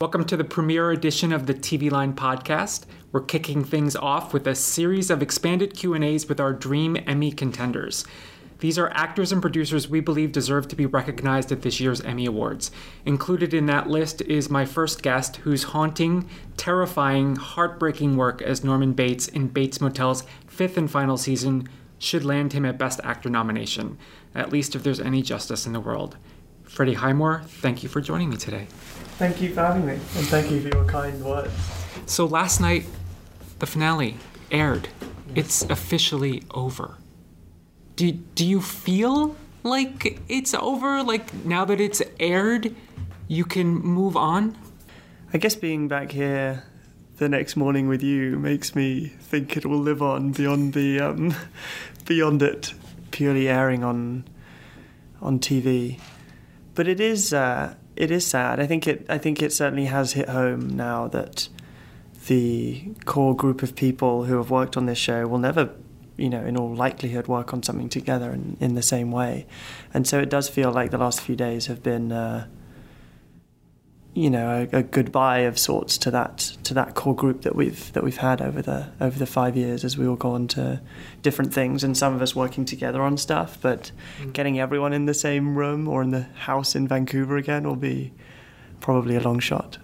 Welcome to the premiere edition of the TV Line podcast. We're kicking things off with a series of expanded Q&As with our dream Emmy contenders. These are actors and producers we believe deserve to be recognized at this year's Emmy Awards. Included in that list is my first guest, whose haunting, terrifying, heartbreaking work as Norman Bates in Bates Motel's fifth and final season should land him a Best Actor nomination, at least if there's any justice in the world. Freddie Highmore, thank you for joining me today. Thank you for having me, and thank you for your kind words. So last night, the finale aired. It's officially over. Do, do you feel like it's over? Like now that it's aired, you can move on? I guess being back here the next morning with you makes me think it will live on beyond the um, beyond it purely airing on on TV. But it is uh, it is sad. I think it I think it certainly has hit home now that the core group of people who have worked on this show will never you know in all likelihood work on something together in, in the same way and so it does feel like the last few days have been uh, you know a, a, goodbye of sorts to that to that core group that we've that we've had over the over the five years as we all go on to different things and some of us working together on stuff. But mm. getting everyone in the same room or in the house in Vancouver again will be probably a long shot.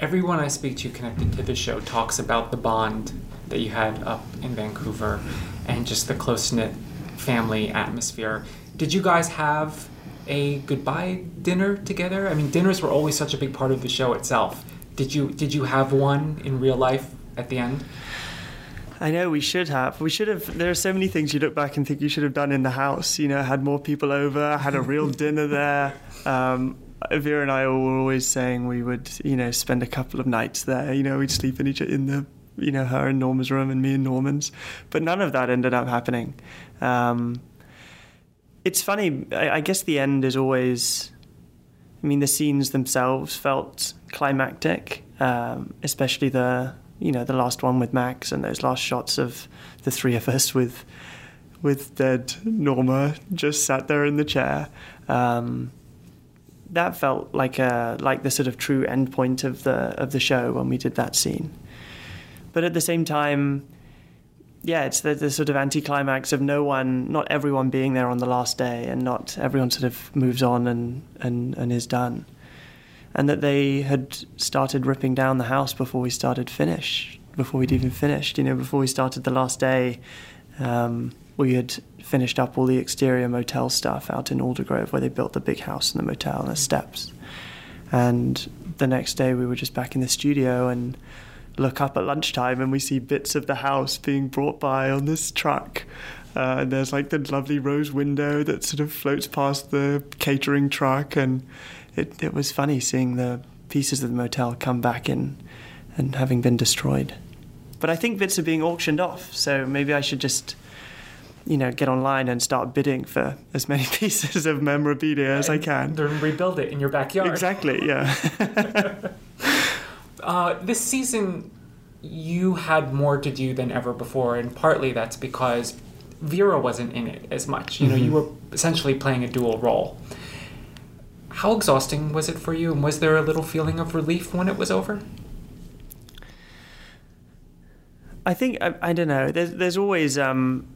Everyone I speak to connected to the show talks about the bond that you had up in Vancouver and just the close knit family atmosphere. Did you guys have a goodbye dinner together? I mean, dinners were always such a big part of the show itself. Did you did you have one in real life at the end? I know we should have. We should have. There are so many things you look back and think you should have done in the house. You know, had more people over, had a real dinner there. Um, Vera and I were always saying we would, you know, spend a couple of nights there. You know, we'd sleep in each in the, you know, her in Norman's room and me in Norman's. But none of that ended up happening. Um, it's funny. I, I guess the end is always. I mean, the scenes themselves felt climactic, um, especially the you know the last one with Max and those last shots of the three of us with with dead Norma just sat there in the chair. Um, that felt like a like the sort of true end point of the of the show when we did that scene. But at the same time, yeah, it's the, the sort of anticlimax of no one, not everyone being there on the last day, and not everyone sort of moves on and, and, and is done. And that they had started ripping down the house before we started finish, before we'd even finished. You know, before we started the last day, um, we had finished up all the exterior motel stuff out in Aldergrove, where they built the big house and the motel and the steps. And the next day, we were just back in the studio and look up at lunchtime and we see bits of the house being brought by on this truck. Uh, and there's like the lovely rose window that sort of floats past the catering truck. And it, it was funny seeing the pieces of the motel come back in and having been destroyed. But I think bits are being auctioned off, so maybe I should just, you know, get online and start bidding for as many pieces of memorabilia as I can. Then rebuild it in your backyard. Exactly, yeah. Uh, this season, you had more to do than ever before, and partly that's because Vera wasn't in it as much. You know, mm-hmm. you were essentially playing a dual role. How exhausting was it for you, and was there a little feeling of relief when it was over? I think I, I don't know. There's there's always um,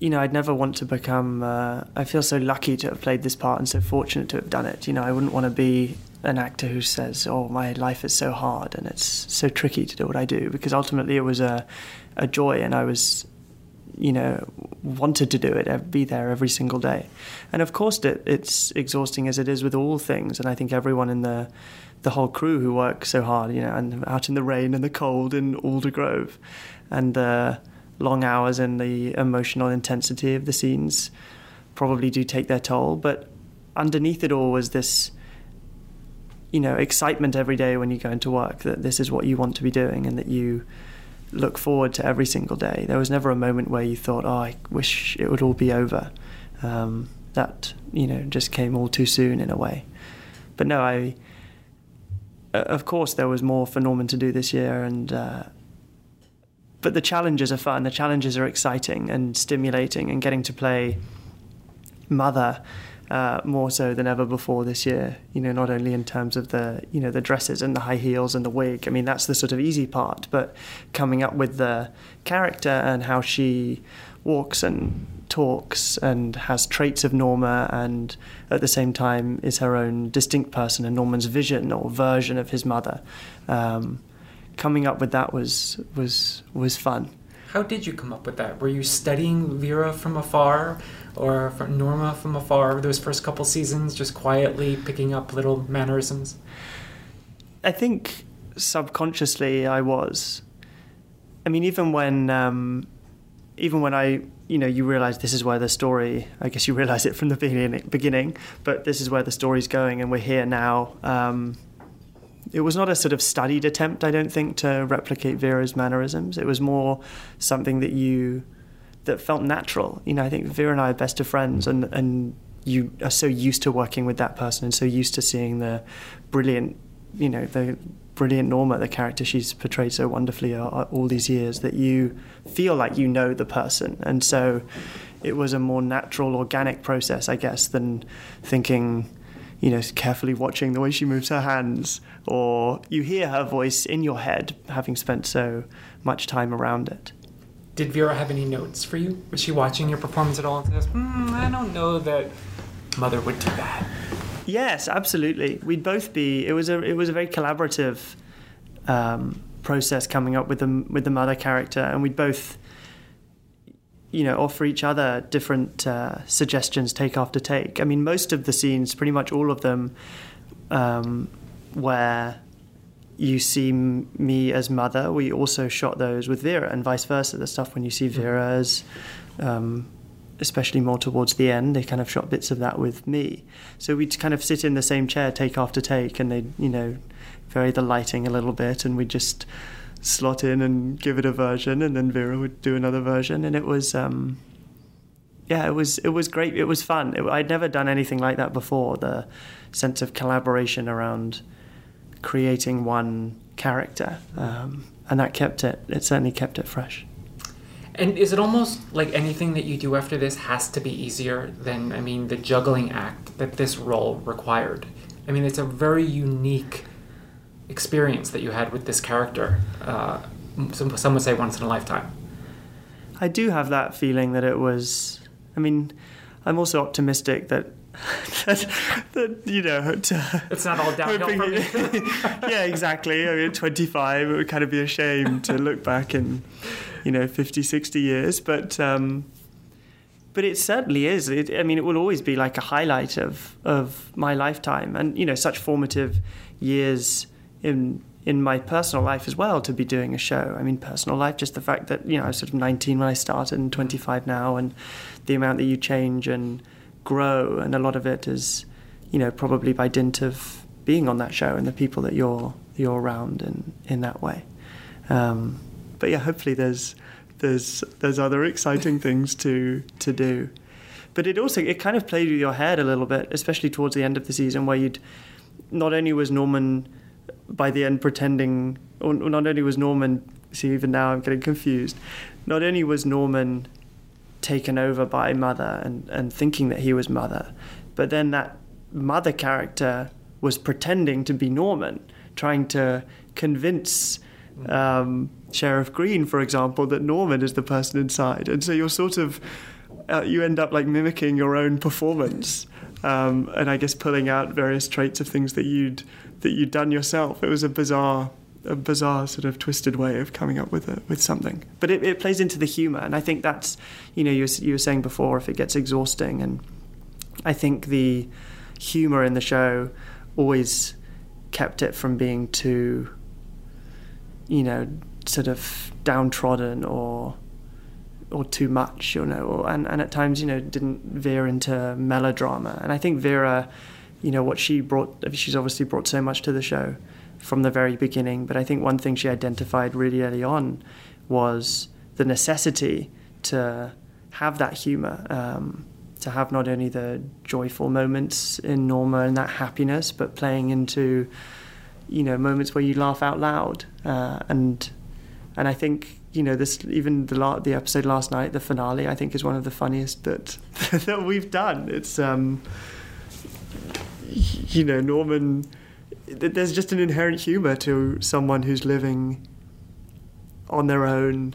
you know I'd never want to become. Uh, I feel so lucky to have played this part and so fortunate to have done it. You know, I wouldn't want to be an actor who says, "Oh, my life is so hard and it's so tricky to do what I do," because ultimately it was a a joy, and I was, you know, wanted to do it, uh, be there every single day, and of course it, it's exhausting as it is with all things, and I think everyone in the the whole crew who work so hard, you know, and out in the rain and the cold in Aldergrove, and the long hours and the emotional intensity of the scenes probably do take their toll, but underneath it all was this you know excitement every day when you go into work that this is what you want to be doing and that you look forward to every single day. There was never a moment where you thought, "Oh, I wish it would all be over." Um, that you know just came all too soon in a way. But no, I. Of course, there was more for Norman to do this year, and uh, but the challenges are fun. The challenges are exciting and stimulating, and getting to play mother uh, more so than ever before this year. You know, not only in terms of the you know the dresses and the high heels and the wig. I mean, that's the sort of easy part, but coming up with the character and how she walks and talks and has traits of Norma, and at the same time is her own distinct person and Norman's vision or version of his mother. Um, coming up with that was was was fun. How did you come up with that? Were you studying Vera from afar or from Norma from afar over those first couple seasons, just quietly picking up little mannerisms? I think subconsciously I was. I mean, even when, um, even when I, you know, you realize this is where the story. I guess you realize it from the beginning, beginning, but this is where the story's going, and we're here now. Um, it was not a sort of studied attempt, I don't think, to replicate Vera's mannerisms. It was more something that you that felt natural. You know, I think Vera and I are best of friends, mm. and and you are so used to working with that person, and so used to seeing the brilliant, you know, the brilliant Norma, the character she's portrayed so wonderfully all these years, that you feel like you know the person, and so it was a more natural, organic process, I guess, than thinking you know, carefully watching the way she moves her hands, or you hear her voice in your head, having spent so much time around it. Did Vera have any notes for you? Was she watching your performance at all and says, hmm, I don't know that Mother would do that? Yes, absolutely. We'd both be. It was a it was a very collaborative um, process coming up with the with the mother character, and we'd both you know, offer each other different uh, suggestions take after take. I mean, most of the scenes, pretty much all of them, um, where you see me as mother, we also shot those with Vera, and vice versa. The stuff when you see Vera as, um, especially more towards the end, they kind of shot bits of that with me. So we'd kind of sit in the same chair, take after take, and they'd, you know, vary the lighting a little bit, and we'd just slot in and give it a version, and then Vera would do another version, and it was. Um, yeah, it was it was great. It was fun. It, I'd never done anything like that before. The sense of collaboration around creating one character, um, and that kept it. It certainly kept it fresh. And is it almost like anything that you do after this has to be easier than I mean the juggling act that this role required? I mean, it's a very unique experience that you had with this character. Uh, some, some would say once in a lifetime. I do have that feeling that it was. I mean, I'm also optimistic that that, that, you know, to, it's not all downhill from yeah, exactly. I mean, 25, it would kind of be a shame to look back in, you know, 50, 60 years. But um, but it certainly is. It, I mean, it will always be like a highlight of of my lifetime, and you know, such formative years in in my personal life as well to be doing a show. I mean, personal life, just the fact that you know I was sort of 19 when I started and 25 now, and the amount that you change and grow, and a lot of it is, you know, probably by dint of being on that show and the people that you're you're around in in that way. Um, but yeah, hopefully there's there's there's other exciting things to to do. But it also it kind of played with your head a little bit, especially towards the end of the season, where you'd not only was Norman by the end pretending, or not only was Norman, see, even now I'm getting confused, not only was Norman taken over by Mother and, and thinking that he was Mother, but then that Mother character was pretending to be Norman, trying to convince um, Sheriff Green, for example, that Norman is the person inside. And so you're sort of, uh, you end up like mimicking your own performance. Um, and I guess pulling out various traits of things that you'd that you'd done yourself. It was a bizarre, a bizarre sort of twisted way of coming up with a, with something. But it, it plays into the humor, and I think that's, you know, you were, you were saying before if it gets exhausting, and I think the humor in the show always kept it from being too, you know, sort of downtrodden or or too much, you know, or, and, and at times, you know, didn't veer into melodrama. And I think Vera you know what she brought. She's obviously brought so much to the show from the very beginning. But I think one thing she identified really early on was the necessity to have that humor, um, to have not only the joyful moments in Norma and that happiness, but playing into you know moments where you laugh out loud. Uh, and and I think you know this even the la- the episode last night, the finale, I think is one of the funniest that that we've done. It's um, you know Norman. There's just an inherent humor to someone who's living on their own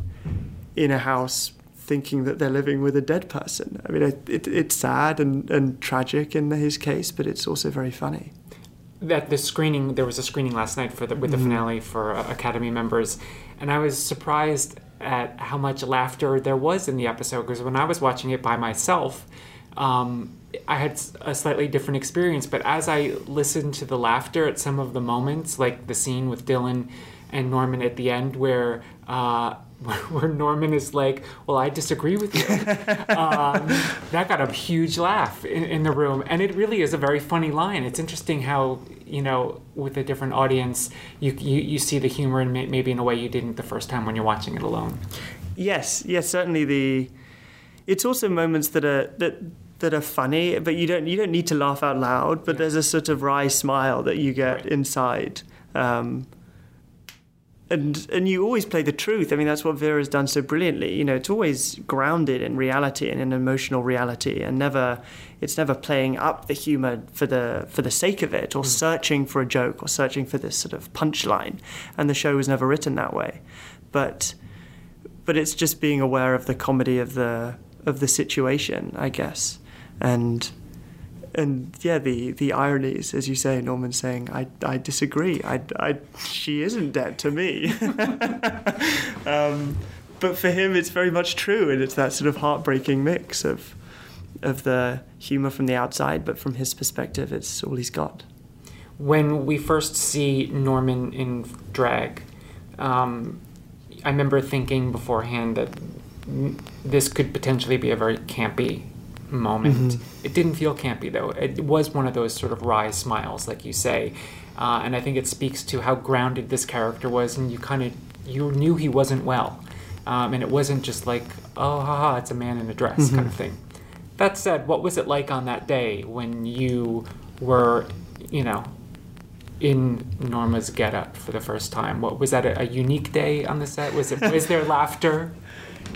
in a house thinking that they're living with a dead person. I mean, it, it, it's sad and, and tragic in his case, but it's also very funny. That the screening, there was a screening last night for the, with the mm-hmm. finale for uh, Academy members, and I was surprised at how much laughter there was in the episode because when I was watching it by myself, um, I had a slightly different experience. But as I listened to the laughter at some of the moments, like the scene with Dylan and Norman at the end, where uh, where Norman is like, "Well, I disagree with you," um, that got a huge laugh in, in, the room, and it really is a very funny line. It's interesting how you know, with a different audience, you you, you see the humor in maybe in a way you didn't the first time when you're watching it alone. Yes, yes, certainly the. It's also moments that are that that are funny, but you don't you don't need to laugh out loud. But yeah. there's a sort of wry smile that you get right. inside. Um, and and you always play the truth. I mean, that's what Vera's done so brilliantly. You know, it's always grounded in reality and in emotional reality, and never it's never playing up the humor for the for the sake of it, or mm. searching for a joke, or searching for this sort of punchline. And the show was never written that way, but but it's just being aware of the comedy of the of the situation, I guess, and and yeah, the the ironies, as you say, Norman saying, I I disagree. I, I she isn't dead to me. um, but for him, it's very much true, and it's that sort of heartbreaking mix of of the humor from the outside, but from his perspective, it's all he's got. When we first see Norman in drag, um, I remember thinking beforehand that this could potentially be a very campy moment. Mm-hmm. It didn't feel campy though. It was one of those sort of wry smiles, like you say, uh, and I think it speaks to how grounded this character was, and you kind of you knew he wasn't well, um, and it wasn't just like oh haha, it's a man in a dress mm-hmm. kind of thing. That said, what was it like on that day when you were, you know, in Norma's getup for the first time? What was that a, a unique day on the set? Was it was there laughter?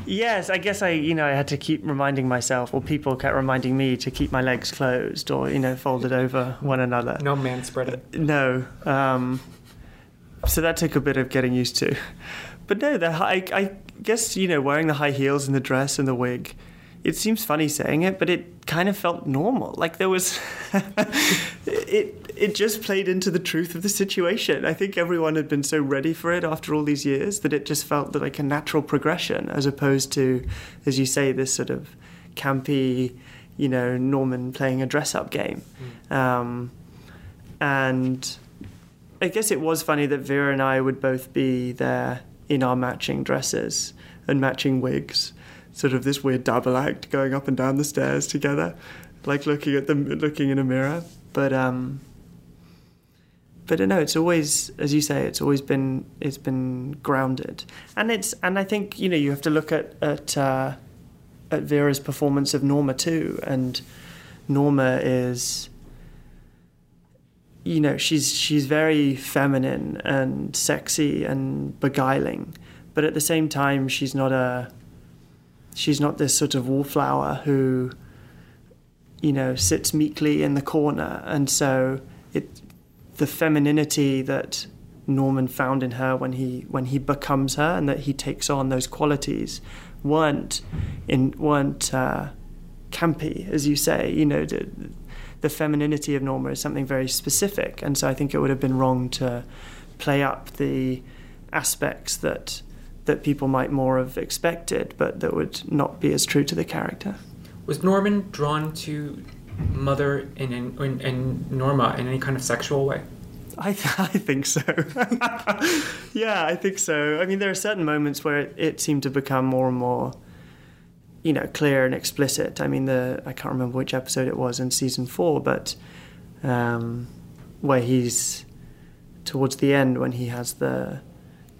Yes, I guess I, you know, I had to keep reminding myself, or people kept reminding me to keep my legs closed, or you know, folded over one another. No man spread spreading. No. Um, so that took a bit of getting used to. But no, the I, I guess you know, wearing the high heels and the dress and the wig. It seems funny saying it, but it kind of felt normal. Like there was, it it just played into the truth of the situation. I think everyone had been so ready for it after all these years that it just felt like a natural progression, as opposed to, as you say, this sort of campy, you know, Norman playing a dress-up game. Mm. Um, and I guess it was funny that Vera and I would both be there in our matching dresses and matching wigs, sort of this weird double act going up and down the stairs together, like looking at them, looking in a mirror. But um, but no, it's always, as you say, it's always been it's been grounded, and it's and I think you know you have to look at at uh, at Vera's performance of Norma too, and Norma is, you know, she's she's very feminine and sexy and beguiling, but at the same time she's not a she's not this sort of wallflower who, you know, sits meekly in the corner, and so it the femininity that Norman found in her when he when he becomes her and that he takes on those qualities weren't in weren't uh, campy, as you say. You know, the, the femininity of Norma is something very specific, and so I think it would have been wrong to play up the aspects that that people might more have expected, but that would not be as true to the character. Was Norman drawn to mother and, and, and Norma in any kind of sexual way? I, th- I think so. yeah, I think so. I mean, there are certain moments where it, it, seemed to become more and more, you know, clear and explicit. I mean, the I can't remember which episode it was in season four, but um, where he's towards the end when he has the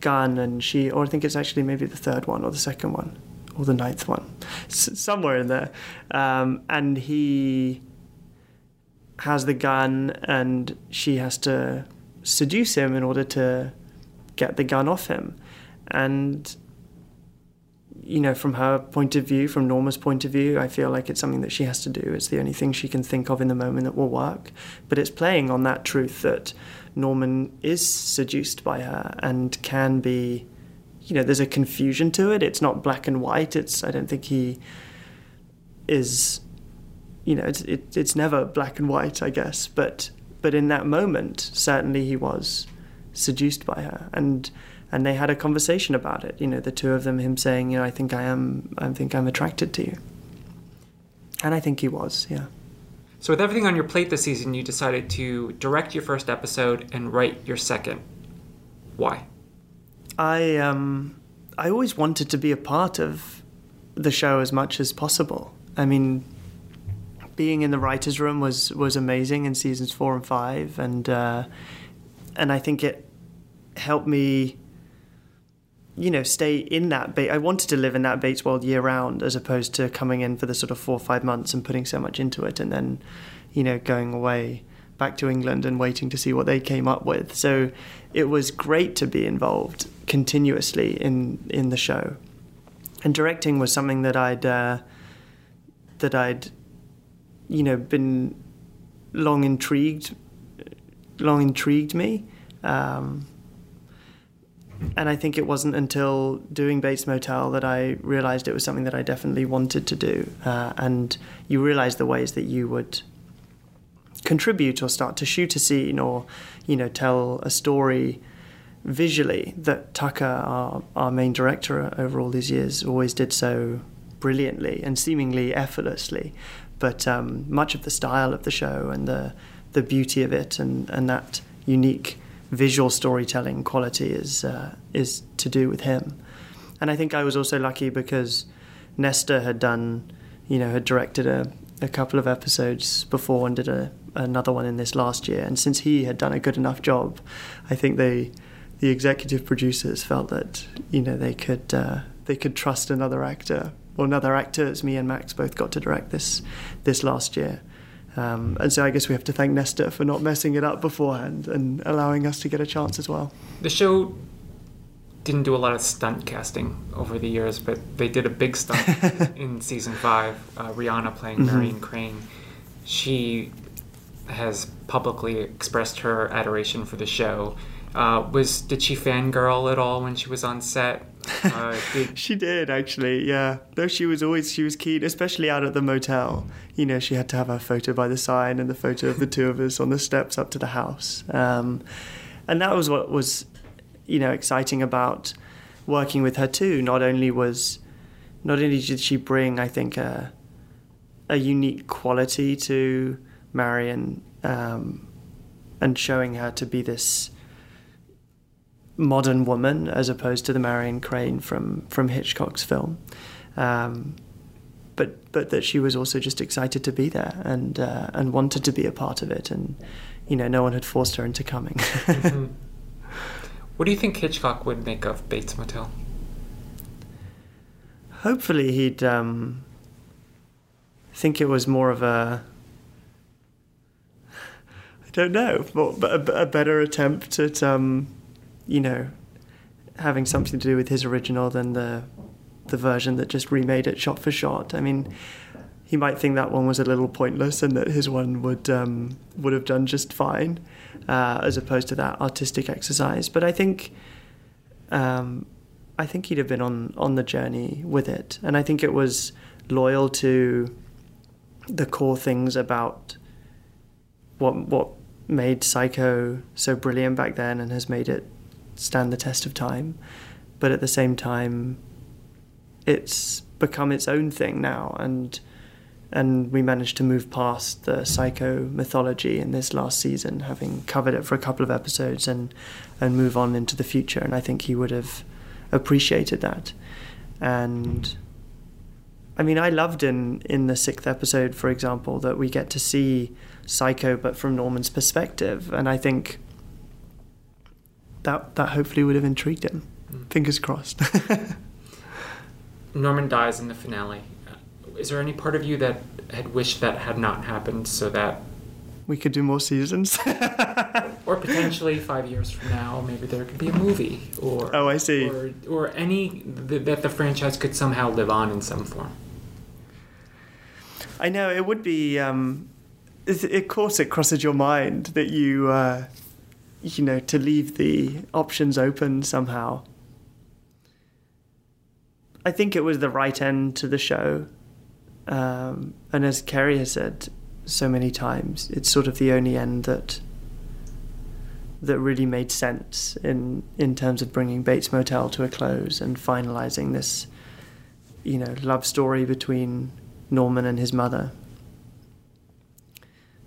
gun and she, or I think it's actually maybe the third one or the second one or the ninth one, S- somewhere in there. Um, and he has the gun, and she has to seduce him in order to get the gun off him. and you know, from her point of view, from Norma's point of view, I feel like it's something that she has to do. It's the only thing she can think of in the moment that will work. But it's playing on that truth that Norman is seduced by her and can be, you know, there's a confusion to it. It's not black and white. It's I don't think he is, you know, it's it, it's never black and white, I guess. But but in that moment, certainly he was seduced by her and and they had a conversation about it. You know, the two of them, him saying, you know, I think I am, I think I'm attracted to you, and I think he was, yeah. So, with everything on your plate this season, you decided to direct your first episode and write your second. Why? I um, I always wanted to be a part of the show as much as possible. I mean, being in the writers' room was was amazing in seasons four and five, and uh, and I think it helped me you know, stay in that Bates. I wanted to live in that Bates world year round, as opposed to coming in for the sort of four or five months and putting so much into it, and then, you know, going away back to England and waiting to see what they came up with. So it was great to be involved continuously in in the show, and directing was something that I'd uh, that I'd, you know, been long intrigued, long intrigued me. Um, and I think it wasn't until doing Bates Motel that I realized it was something that I definitely wanted to do. Uh, and you realize the ways that you would contribute or start to shoot a scene or, you know, tell a story visually that Tucker, our, our main director over all these years, always did so brilliantly and seemingly effortlessly. But um, much of the style of the show and the the beauty of it and, and that unique visual storytelling quality is uh, is to do with him. And I think I was also lucky because Nestor had done, you know, had directed a, a couple of episodes before and did a, another one in this last year. And since he had done a good enough job, I think they, the executive producers felt that you know they could uh, they could trust another actor or another actors. Me and Max both got to direct this this last year. Um, and so I guess we have to thank Nestor for not messing it up beforehand and allowing us to get a chance as well. The show didn't do a lot of stunt casting over the years, but they did a big stunt in season five. Uh, Rihanna playing mm-hmm. Marion Crane. She has publicly expressed her adoration for the show. Uh, was did she fangirl at all when she was on set? She did actually, yeah. Though she was always she was keen, especially out at the motel. You know, she had to have her photo by the sign and the photo of the two of us on the steps up to the house. Um, and that was what was, you know, exciting about working with her too. Not only was, not only did she bring, I think, a, a unique quality to Marion, um, and showing her to be this modern woman as opposed to the Marion Crane from from Hitchcock's film. Um, but but that she was also just excited to be there and uh, and wanted to be a part of it, and you know no one had forced her into coming. mm-hmm. What do you think Hitchcock would make of Bates Motel? Hopefully, he'd um, think it was more of a I don't know, but a, a better attempt at um, you know, having something to do with his original than the the version that just remade it shot for shot. I mean, he might think that one was a little pointless and that his one would um, would have done just fine, uh, as opposed to that artistic exercise. But I think. Um, I think he'd have been on, on the journey with it. And I think it was loyal to the core things about what what made Psycho so brilliant back then and has made it stand the test of time, but at the same time, it's become its own thing now, and and we managed to move past the psycho mythology in this last season, having covered it for a couple of episodes, and and move on into the future. And I think he would have appreciated that, and. I mean, I loved in in the sixth episode, for example, that we get to see Psycho, but from Norman's perspective, and I think that that hopefully would have intrigued him. Mm. Fingers crossed. Norman dies in the finale. Uh, is there any part of you that had wished that had not happened, so that we could do more seasons. or potentially five years from now, maybe there could be a movie, or oh, I see. or, or any th- that the franchise could somehow live on in some form. I know it would be. Um, it, of course, it crosses your mind that you, uh, you know, to leave the options open somehow. I think it was the right end to the show, um, and as Kerry has said so many times, it's sort of the only end that that really made sense in in terms of bringing Bates Motel to a close and finalizing this, you know, love story between Norman and his mother.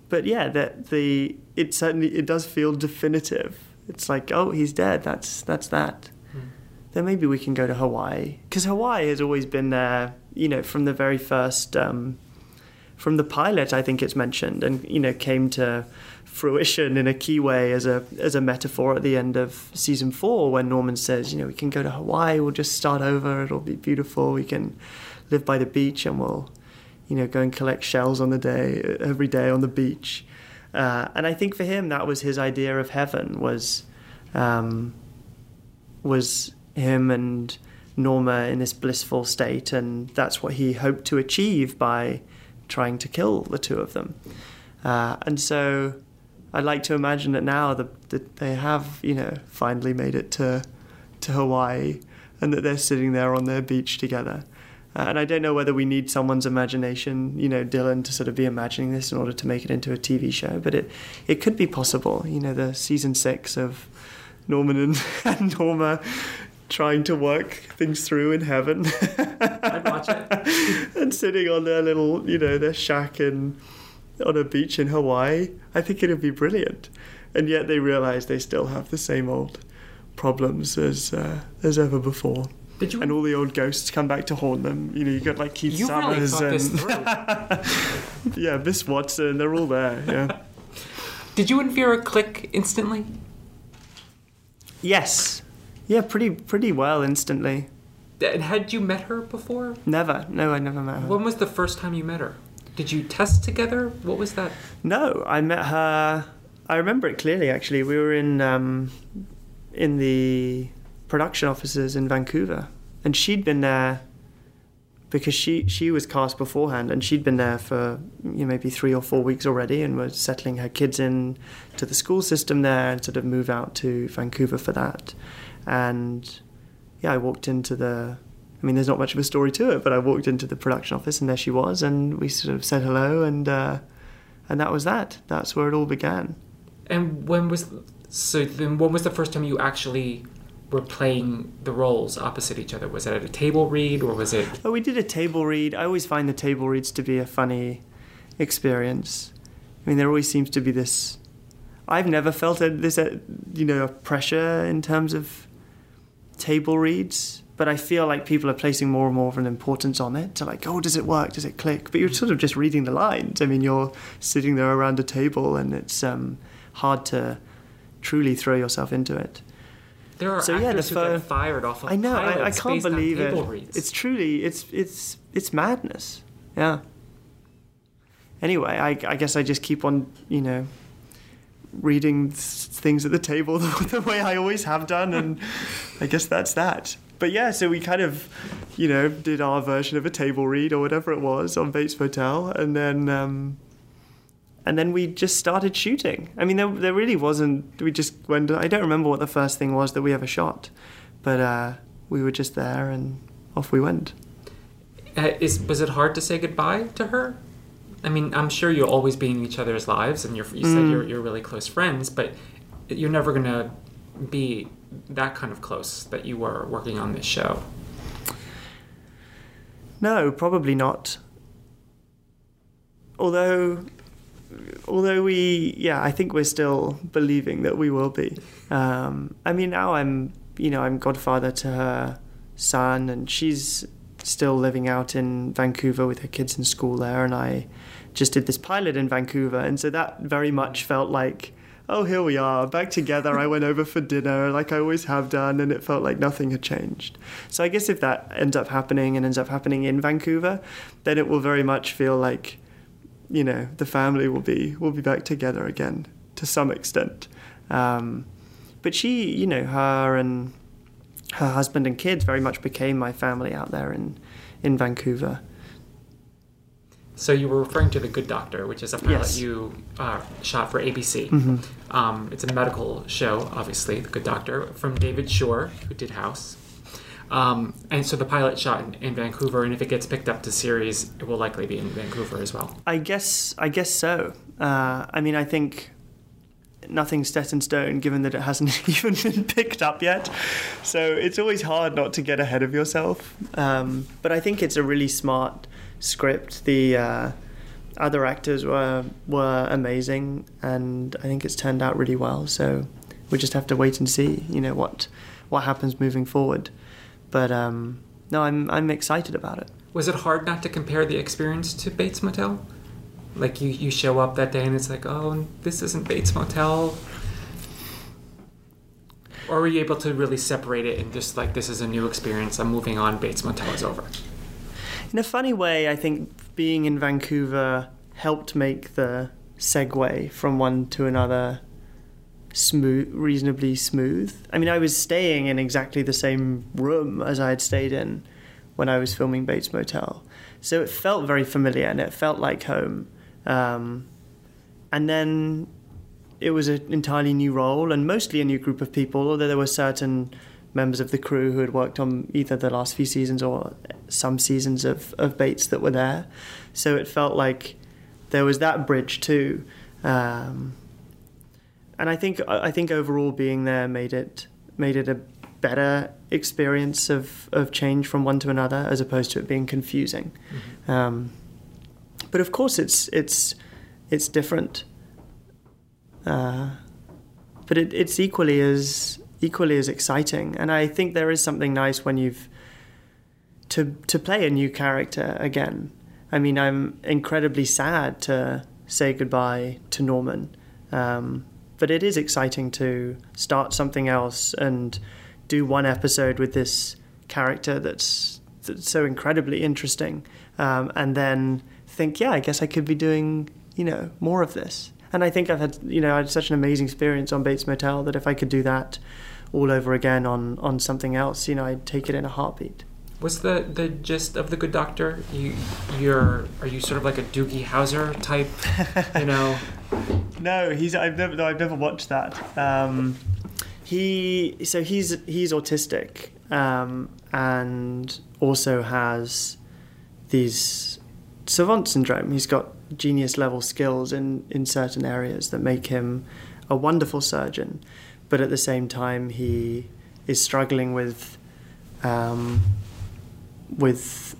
But yeah, that the it certainly it does feel definitive. It's like, oh, he's dead. That's that's that. Hmm. Then maybe we can go to Hawaii because Hawaii has always been there. You know, from the very first, um, from the pilot, I think it's mentioned, and you know, came to fruition in a key way as a as a metaphor at the end of season four when Norman says, you know, we can go to Hawaii. We'll just start over. It'll be beautiful. We can live by the beach and we'll you know, go and collect shells on the day every day on the beach. Uh, and I think for him, that was his idea of heaven was um, was him and Norma in this blissful state, and that's what he hoped to achieve by trying to kill the two of them. Uh, and so, I'd like to imagine that now that, that they have, you know, finally made it to to Hawaii, and that they're sitting there on their beach together. Uh, and I don't know whether we need someone's imagination, you know, Dylan, to sort of be imagining this in order to make it into a TV show. But it, it could be possible. You know, the season six of Norman and, and Norma trying to work things through in heaven. I'd watch it. and sitting on their little, you know, their shack in, on a beach in Hawaii. I think it'd be brilliant. And yet they realize they still have the same old problems as uh, as ever before. Did you? And all the old ghosts come back to haunt them. You know, you got like Keith you Summers this and through. yeah, Miss Watson. They're all there. Yeah. Did you and Vera click instantly? yes. Yeah, pretty pretty well instantly. And had you met her before? Never. No, I never met her. When was the first time you met her? Did you test together? What was that? No, I met her. I remember it clearly. Actually, we were in um, in the production offices in Vancouver, and she'd been there because she she was cast beforehand, and she'd been there for you know, maybe three or four weeks already, and was settling her kids in to the school system there, and sort of move out to Vancouver for that. And yeah, I walked into the. I mean, there's not much of a story to it, but I walked into the production office, and there she was, and we sort of said hello, and uh, and that was that. That's where it all began. And when was so? Then when was the first time you actually were playing the roles opposite each other? Was it at a table read or was it? Oh, we did a table read. I always find the table reads to be a funny experience. I mean, there always seems to be this. I've never felt a, this, you know, pressure in terms of table reads, but I feel like people are placing more and more of an importance on it. To like, oh, does it work? Does it click? But you're sort of just reading the lines. I mean, you're sitting there around a table, and it's um, hard to truly throw yourself into it. There are So, yeah, actors the who get fired off of I know. I, I can't believe it. reads. It's truly. It's it's it's madness. Yeah. Anyway, I, I guess I just keep on, you know, reading things at the table the, the way I always have done, and I guess that's that. But yeah, so we kind of, you know, did our version of a table read or whatever it was on Bates Motel, and then. Um, and then we just started shooting. I mean, there, there really wasn't. We just went. I don't remember what the first thing was that we ever shot, but uh, we were just there and off we went. Uh, is was it hard to say goodbye to her? I mean, I'm sure you'll always be in each other's lives, and you're, you said Mm. you're, you're really close friends, but you're never gonna be that kind of close that you were working on this show. No, probably not. Although, although we, yeah, I think we're still believing that we will be. Um, I mean, now I'm, you know, I'm godfather to her son, and she's still living out in Vancouver with her kids in school there, and I just did this pilot in Vancouver, and so that very much felt like. Oh, here we are, back together. I went over for dinner like I always have done, and it felt like nothing had changed. So I guess if that ends up happening and ends up happening in Vancouver, then it will very much feel like you know the family will be will be back together again to some extent. Um, but she, you know, her and her husband and kids very much became my family out there in in Vancouver. So you were referring to The Good Doctor, which is a pilot Yes. you uh, shot for ABC. Mm-hmm. Um, it's a medical show, obviously, The Good Doctor, from David Shore, who did House. Um, and so the pilot shot in, in Vancouver, and if it gets picked up to series, it will likely be in Vancouver as well. I guess I guess so. Uh, I mean, I think nothing's set in stone, given that it hasn't even been picked up yet. So it's always hard not to get ahead of yourself. Um, but I think it's a really smart script. The uh, other actors were were amazing, and I think it's turned out really well. So we just have to wait and see, you know, what what happens moving forward. But um, no, I'm I'm excited about it. Was it hard not to compare the experience to Bates Motel? Like you, you show up that day and it's like, oh, this isn't Bates Motel. Or were you able to really separate it and just like, this is a new experience, I'm moving on, Bates Motel is over? In a funny way, I think being in Vancouver helped make the segue from one to another smooth, reasonably smooth. I mean, I was staying in exactly the same room as I had stayed in when I was filming Bates Motel, so it felt very familiar and it felt like home. Um, and then it was an entirely new role and mostly a new group of people, although there were certain members of the crew who had worked on either the last few seasons or some seasons of, of Bates that were there. So it felt like there was that bridge too. Um, and I think I think overall being there made it made it a better experience of, of change from one to another as opposed to it being confusing. Um, but of course it's it's it's different. Uh, but it, it's equally as equally as exciting, and I think there is something nice when you've to to play a new character again. I mean, I'm incredibly sad to say goodbye to Norman, um, but it is exciting to start something else and do one episode with this character that's, that's so incredibly interesting, um, and then think, yeah, I guess I could be doing you know more of this. And I think I've had you know I had such an amazing experience on Bates Motel that if I could do that all over again on on something else, you know, I'd take it in a heartbeat. What's the, the gist of the Good Doctor? You you're are you sort of like a Doogie Howser type? You know, No, he's I've never no, I've never watched that. Um, he so he's he's autistic um, and also has these savant syndrome. He's got genius level skills in in certain areas that make him a wonderful surgeon, but at the same time he is struggling with um, with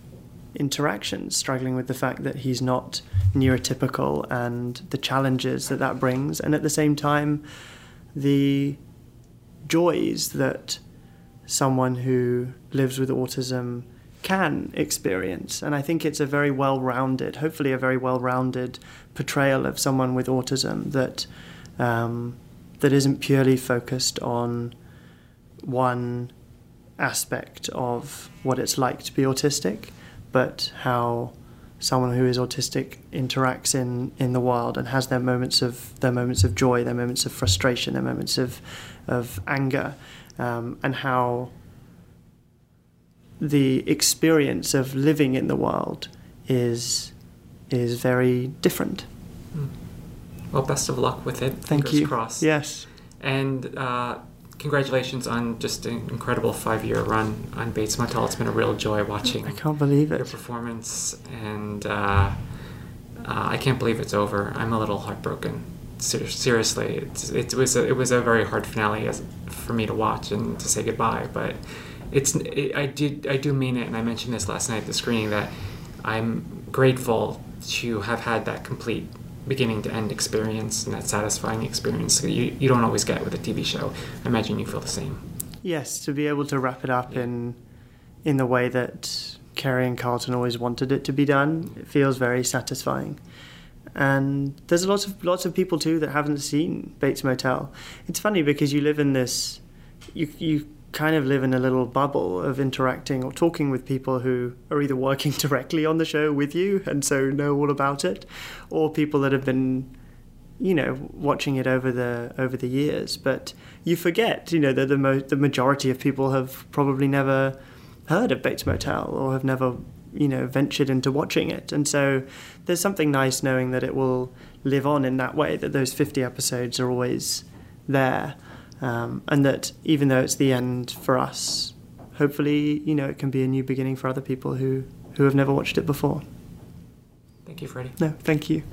interactions, struggling with the fact that he's not neurotypical and the challenges that that brings, and at the same time, the joys that someone who lives with autism can experience. And I think it's a very well rounded, hopefully, a very well rounded portrayal of someone with autism that, um, that isn't purely focused on one aspect of what it's like to be autistic, but how someone who is autistic interacts in, in the world and has their moments of their moments of joy, their moments of frustration, their moments of of anger, um, and how the experience of living in the world is is very different. well, best of luck with it. Thank Fingers you. crossed. Yes. And uh, congratulations on just an incredible five year run on Bates Motel. It's been a real joy watching I can't believe your it. performance, and uh, uh, I can't believe it's over. I'm a little heartbroken. Ser- seriously, it's, it was a, it was a very hard finale as, for me to watch and to say goodbye. But it's it, I did I do mean it, and I mentioned this last night at the screening that I'm grateful to have had that complete beginning to end experience and that satisfying experience that you, you don't always get with a TV show. I imagine you feel the same. Yes, to be able to wrap it up in in the way that Kerry and Carlton always wanted it to be done, it feels very satisfying. And there's lots of lots of people too that haven't seen Bates Motel. It's funny because you live in this, you you kind of live in a little bubble of interacting or talking with people who are either working directly on the show with you and so know all about it, or people that have been, you know, watching it over the over the years. But you forget, you know, that the mo- the majority of people have probably never heard of Bates Motel or have never, you know, ventured into watching it, and so there's something nice knowing that it will live on in that way. That those 50 episodes are always there. Um, and that even though it's the end for us, hopefully, you know, it can be a new beginning for other people who, who have never watched it before. Thank you, Freddie. No, thank you.